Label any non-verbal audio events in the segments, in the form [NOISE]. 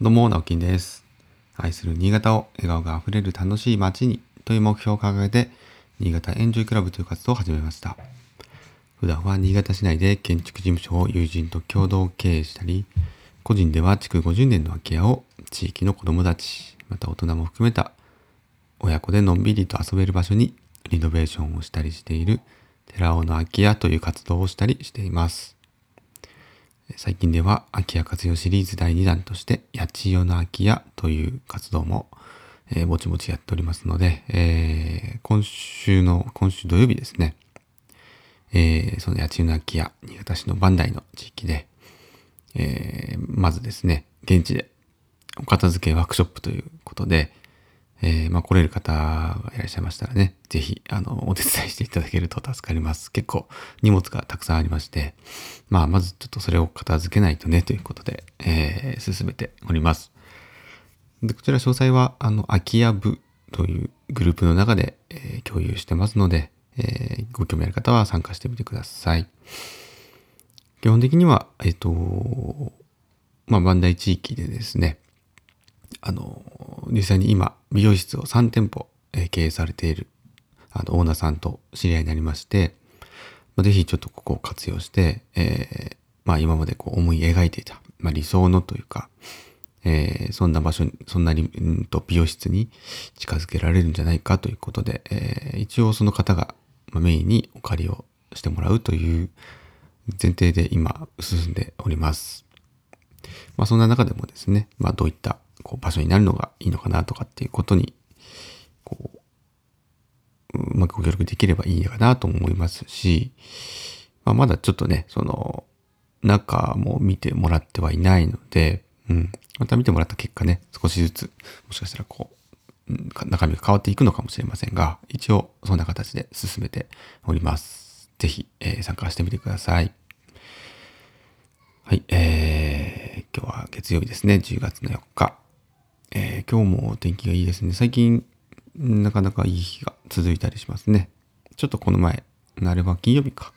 どうも、直樹です。愛する新潟を笑顔があふれる楽しい街にという目標を掲げて、新潟エンジョイクラブという活動を始めました。普段は新潟市内で建築事務所を友人と共同経営したり、個人では築50年の空き家を地域の子供たち、また大人も含めた親子でのんびりと遊べる場所にリノベーションをしたりしている寺尾の空き家という活動をしたりしています。最近では空き家活用シリーズ第2弾として八千代の空き家という活動も、えー、ぼちぼちやっておりますので、えー、今週の、今週土曜日ですね、えー、その八千代の空き家、新潟市の磐梯の地域で、え、まずですね、現地でお片付けワークショップということで、えー、まあ来れる方がいらっしゃいましたらね、ぜひ、あの、お手伝いしていただけると助かります。結構荷物がたくさんありまして、まあまずちょっとそれを片付けないとね、ということで、えー、進めております。で、こちら詳細は、あの、空き家部というグループの中で、えー、共有してますので、え、ご興味ある方は参加してみてください。基本的には、えっ、と、まあ、バンダイ地域でですね、あの、実際に今、美容室を3店舗、え経営されている、あの、オーナーさんと知り合いになりまして、まあ、ぜひちょっとここを活用して、えー、まあ今までこう思い描いていた、まあ理想のというか、えー、そんな場所に、そんなに、うんと美容室に近づけられるんじゃないかということで、えー、一応その方がメインにお借りをしてもらうという前提で今進んでおります。まあそんな中でもですね、まあどういったこう場所になるのがいいのかなとかっていうことに、こう、うまくご協力できればいいのかなと思いますし、まあ、まだちょっとね、その、中も見てもらってはいないので、うん。また見てもらった結果ね、少しずつ、もしかしたらこう、中身が変わっていくのかもしれませんが、一応そんな形で進めております。ぜひ、えー、参加してみてください。はい、えー、今日は月曜日ですね、10月の4日。えー、今日も天気がいいですね。最近、なかなかいい日が続いたりしますね。ちょっとこの前、なれば金曜日か。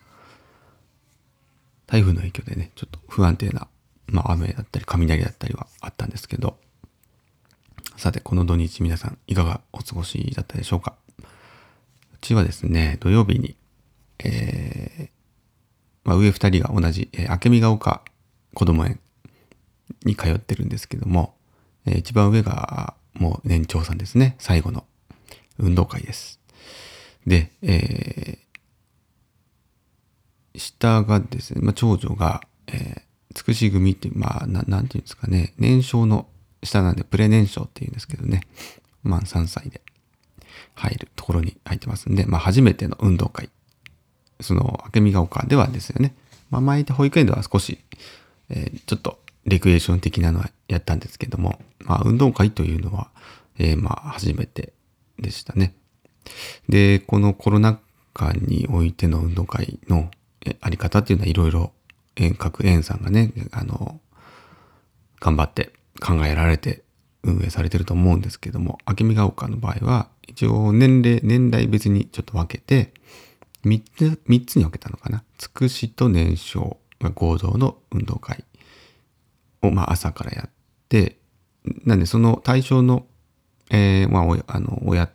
台風の影響でね、ちょっと不安定な、まあ雨だったり雷だったりはあったんですけど、さて、この土日皆さんいかがお過ごしだったでしょうかうちはですね、土曜日に、えー、まあ上二人が同じ、えー、明美が丘子供園に通ってるんですけども、えー、一番上がもう年長さんですね。最後の運動会です。で、えー、下がですね、まあ、長女が、えー、つくし組って、まあな、なんていうんですかね、年少の下なんでプレ年少っていうんですけどね、満3歳で入るところに入ってますんで、まあ初めての運動会。その、明美が丘ではですよね。まあ前保育園では少し、えー、ちょっとレクエーション的なのはやったんですけども、まあ運動会というのは、えー、まあ初めてでしたね。で、このコロナ禍においての運動会のあり方っていうのはいろいろ各園さんがね、あの、頑張って考えられて運営されてると思うんですけども、明美が丘の場合は、一応年齢、年代別にちょっと分けて、3つ、三つに分けたのかな。つくしと年少が合同の運動会を、まあ、朝からやって、なんでその対象の、えー、まあ、あの、親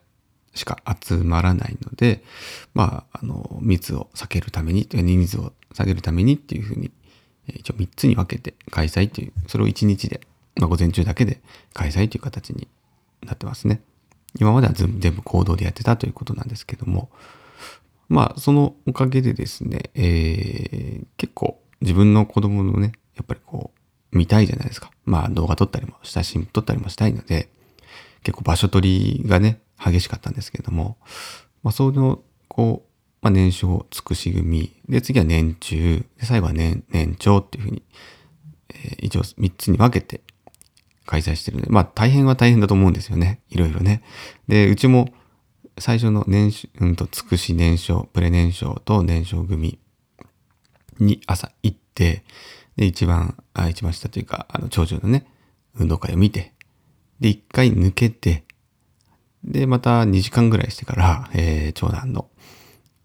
しか集まらないので、まあ、あの、密を避けるために、人数を下げるためにっていうふうに、一応3つに分けて開催という、それを1日で、まあ、午前中だけで開催という形になってますね。今までは全部行動でやってたということなんですけども、まあ、そのおかげでですね、えー、結構自分の子供のね、やっぱりこう、見たいじゃないですか。まあ動画撮ったりも、写真撮ったりもしたいので、結構場所取りがね、激しかったんですけれども、まあその、こう、まあ年少、つくし組、で次は年中、で最後は年、年長っていうふうに、えー、一応3つに分けて開催してるので、まあ大変は大変だと思うんですよね。いろいろね。で、うちも最初の年少、うんと、つくし年少、プレ年少と年少組に朝行って、で、一番、あ、一番下というか、あの、長女のね、運動会を見て、で、一回抜けて、で、また2時間ぐらいしてから、えー、長男の、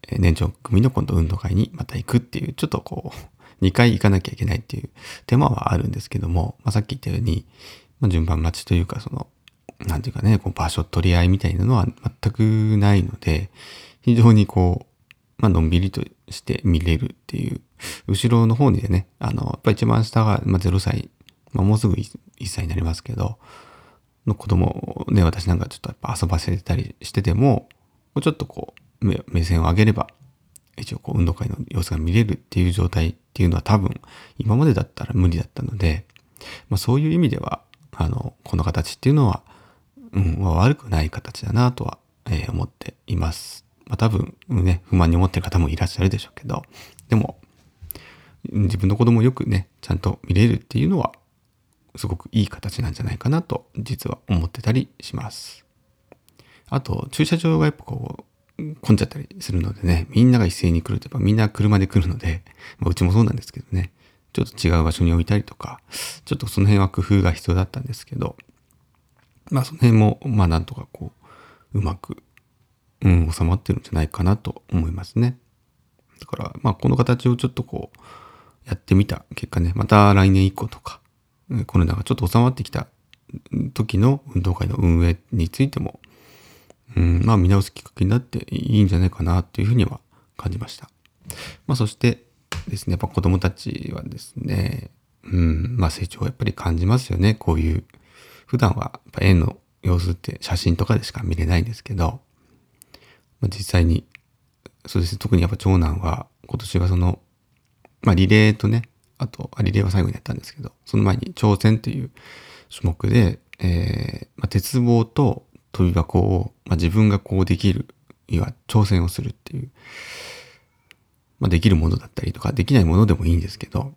え、年長組の今度運動会にまた行くっていう、ちょっとこう、2回行かなきゃいけないっていう手間はあるんですけども、まあ、さっき言ったように、まあ、順番待ちというか、その、なんていうかね、こう場所取り合いみたいなのは全くないので、非常にこう、まあのんびりとして見れるっていう、後ろの方にでね、あの、やっぱ一番下が、まあ、0歳、まあ、もうすぐ 1, 歳になりますけど、の子供ね、私なんかちょっとやっぱ遊ばせたりしてても、ちょっとこう目、目線を上げれば、一応こう運動会の様子が見れるっていう状態っていうのは多分今までだったら無理だったので、まあそういう意味では、あの、この形っていうのは、うん、悪くない形だなとは、えー、思っています。まあ多分ね、不満に思ってる方もいらっしゃるでしょうけど、でも、自分の子供をよくね、ちゃんと見れるっていうのは、すごくいい形なんじゃないかなと、実は思ってたりします。あと、駐車場がやっぱこう、混んじゃったりするのでね、みんなが一斉に来るとやっぱみんな車で来るので、まあ、うちもそうなんですけどね、ちょっと違う場所に置いたりとか、ちょっとその辺は工夫が必要だったんですけど、まあその辺も、まあなんとかこう、うまく、うん、収まってるんじゃないかなと思いますね。だから、まあこの形をちょっとこう、やってみた結果ね、また来年以降とか、コロナがちょっと収まってきた時の運動会の運営についても、うん、まあ見直すきっかけになっていいんじゃないかなというふうには感じました。まあそしてですね、やっぱ子供たちはですね、うん、まあ成長をやっぱり感じますよね。こういう、普段はやっぱ絵の様子って写真とかでしか見れないんですけど、まあ、実際に、そうですね、特にやっぱ長男は今年はその、まあリレーとね、あと、あリレーは最後にやったんですけど、その前に挑戦っていう種目で、えー、まあ、鉄棒と飛び箱を、まあ、自分がこうできる、いわ挑戦をするっていう、まあ、できるものだったりとか、できないものでもいいんですけど、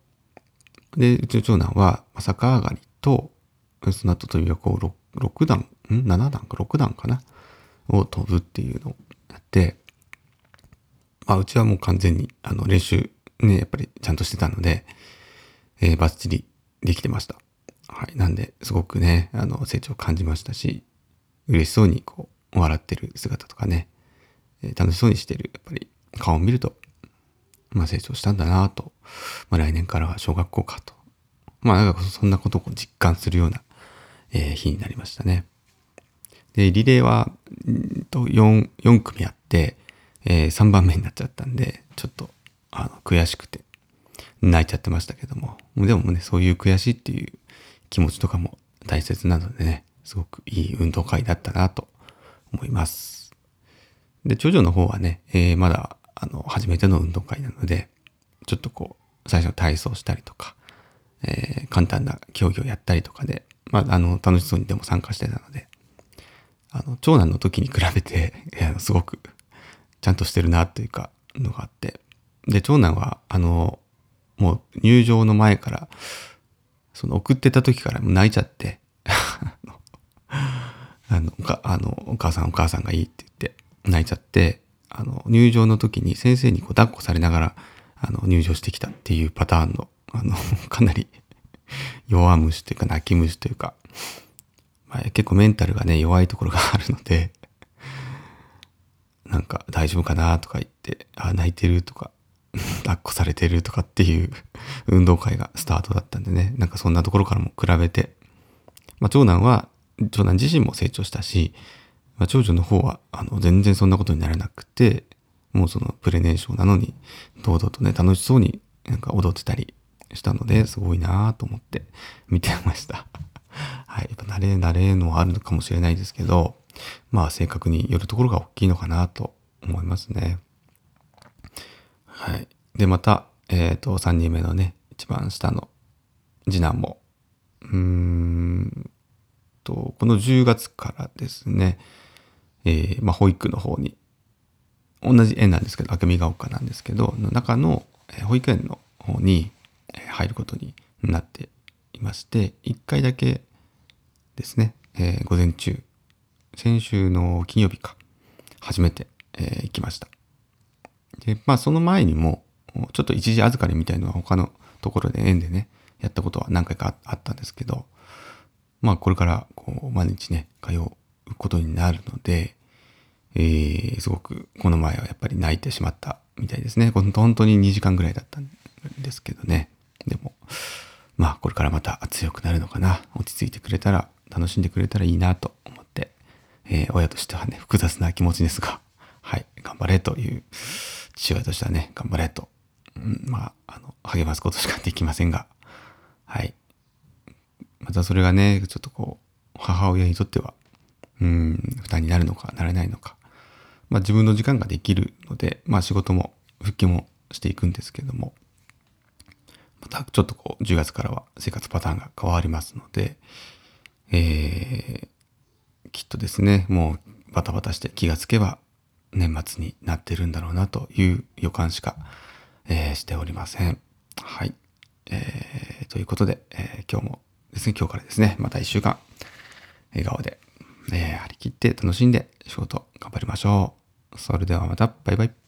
で、うちの長男は、逆上がりと、その後飛び箱を 6, 6段、ん ?7 段か6段かな？を飛ぶっていうのをやって、まあ、うちはもう完全に、あの、練習、ね、やっぱりちゃんとしてたので、えー、バッチリできてました。はい。なんで、すごくね、あの、成長を感じましたし、嬉しそうにこう、笑ってる姿とかね、えー、楽しそうにしてる、やっぱり顔を見ると、まあ成長したんだなと、まあ来年からは小学校かと、まあなんかそんなことを実感するような、えー、日になりましたね。で、リレーは、んと4、4組あって、えー、3番目になっちゃったんで、ちょっと、あの、悔しくて、泣いちゃってましたけども、でもね、そういう悔しいっていう気持ちとかも大切なのでね、すごくいい運動会だったなと思います。で、長女の方はね、えー、まだ、あの、初めての運動会なので、ちょっとこう、最初体操したりとか、えー、簡単な競技をやったりとかで、まあ、あの、楽しそうにでも参加してたので、あの、長男の時に比べて、[LAUGHS] すごく、ちゃんとしてるなというか、のがあって、で、長男は、あの、もう入場の前から、その送ってた時から泣いちゃって、[LAUGHS] あの、あの、お母さんお母さんがいいって言って泣いちゃって、あの、入場の時に先生にこう抱っこされながら、あの、入場してきたっていうパターンの、あの、かなり弱虫というか泣き虫というか、結構メンタルがね、弱いところがあるので、[LAUGHS] なんか大丈夫かなとか言って、あ、泣いてるとか [LAUGHS] 抱っこされてるとかっていう [LAUGHS] 運動会がスタートだったんでね、なんかそんなところからも比べて、まあ、長男は、長男自身も成長したし、まあ、長女の方は、あの、全然そんなことにならなくて、もうそのプレ年少なのに、堂々とね、楽しそうになんか踊ってたりしたので、すごいなぁと思って見てました。はい。やっぱ慣れ、慣れのはあるのかもしれないですけど、まあ正確によるところが大きいのかなと思いますね。はい。で、また、えっ、ー、と、3人目のね、一番下の次男も、うーんと、この10月からですね、えー、まあ、保育の方に、同じ園なんですけど、明美が丘なんですけど、の中の、え保育園の方に入ることになっていまして、1回だけですね、えー、午前中、先週の金曜日か、初めて、えー、行きました。で、まあその前にも、ちょっと一時預かりみたいのは他のところで園でね、やったことは何回かあったんですけど、まあこれからこう毎日ね、通うことになるので、えー、すごくこの前はやっぱり泣いてしまったみたいですね。本当に2時間ぐらいだったんですけどね。まあこれからまた強くなるのかな。落ち着いてくれたら、楽しんでくれたらいいなと思って、えー、親としてはね、複雑な気持ちですが、[LAUGHS] はい、頑張れという、父親としてはね、頑張れと、うん、まあ、あの、励ますことしかできませんが、はい。またそれがね、ちょっとこう、母親にとっては、うん、負担になるのかならないのか。まあ自分の時間ができるので、まあ仕事も復帰もしていくんですけども、またちょっとこう10月からは生活パターンが変わりますので、えー、きっとですね、もうバタバタして気がつけば年末になってるんだろうなという予感しか、えー、しておりません。はい。えー、ということで、えー、今日もですね、今日からですね、また一週間、笑顔で、えー、張り切って楽しんで仕事頑張りましょう。それではまた、バイバイ。